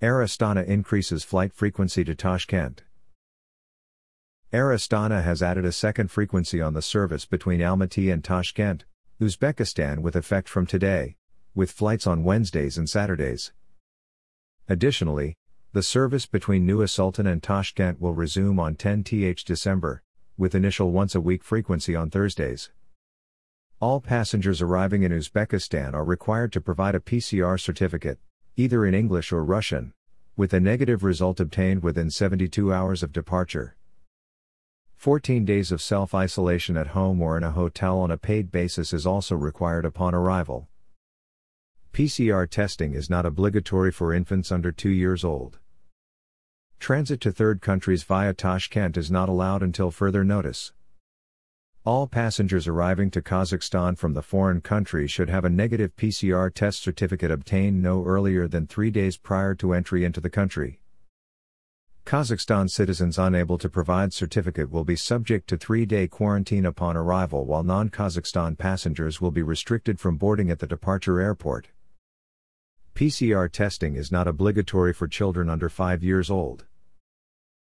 Air Astana increases flight frequency to Tashkent. Air Astana has added a second frequency on the service between Almaty and Tashkent, Uzbekistan with effect from today, with flights on Wednesdays and Saturdays. Additionally, the service between Nur-Sultan and Tashkent will resume on 10th December, with initial once a week frequency on Thursdays. All passengers arriving in Uzbekistan are required to provide a PCR certificate, either in English or Russian, with a negative result obtained within 72 hours of departure. 14 days of self isolation at home or in a hotel on a paid basis is also required upon arrival. PCR testing is not obligatory for infants under 2 years old. Transit to third countries via Tashkent is not allowed until further notice. All passengers arriving to Kazakhstan from the foreign country should have a negative PCR test certificate obtained no earlier than three days prior to entry into the country. Kazakhstan citizens unable to provide certificate will be subject to three day quarantine upon arrival, while non Kazakhstan passengers will be restricted from boarding at the departure airport. PCR testing is not obligatory for children under 5 years old.